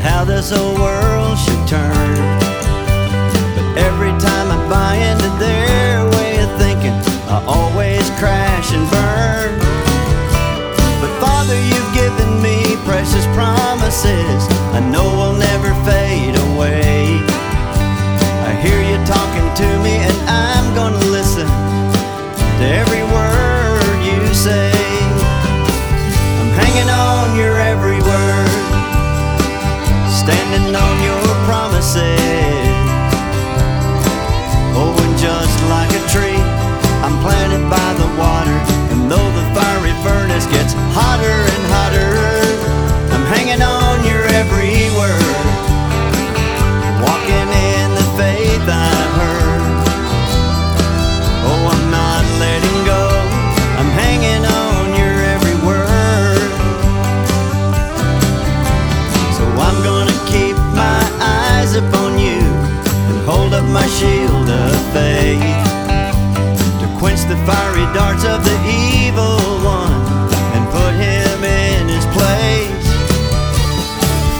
how this old world should turn. fiery darts of the evil one and put him in his place.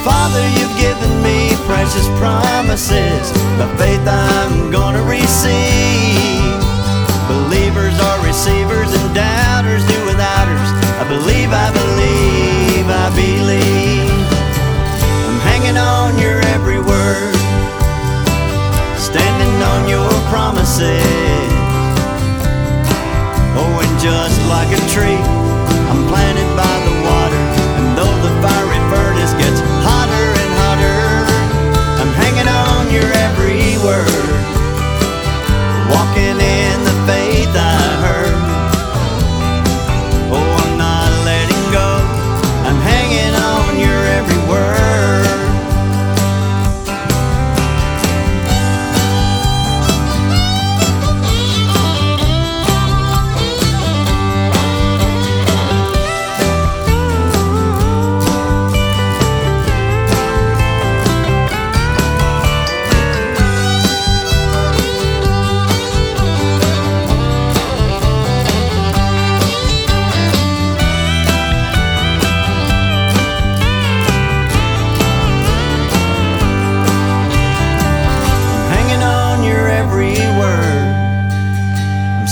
Father, you've given me precious promises, the faith I'm gonna receive.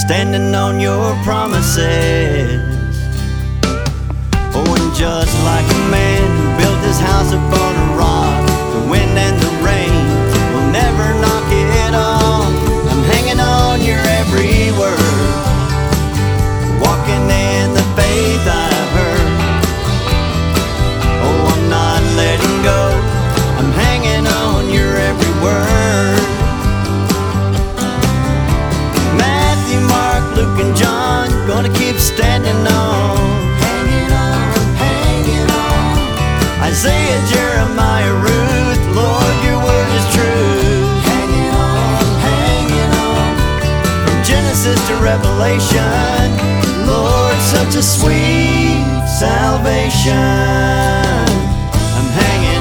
standing on your promises. Oh, and just like a man who built his house upon a rock. Isaiah, Jeremiah, Ruth, Lord, your word is true. Hanging on, hanging on. From Genesis to Revelation, Lord, such a sweet salvation. I'm hanging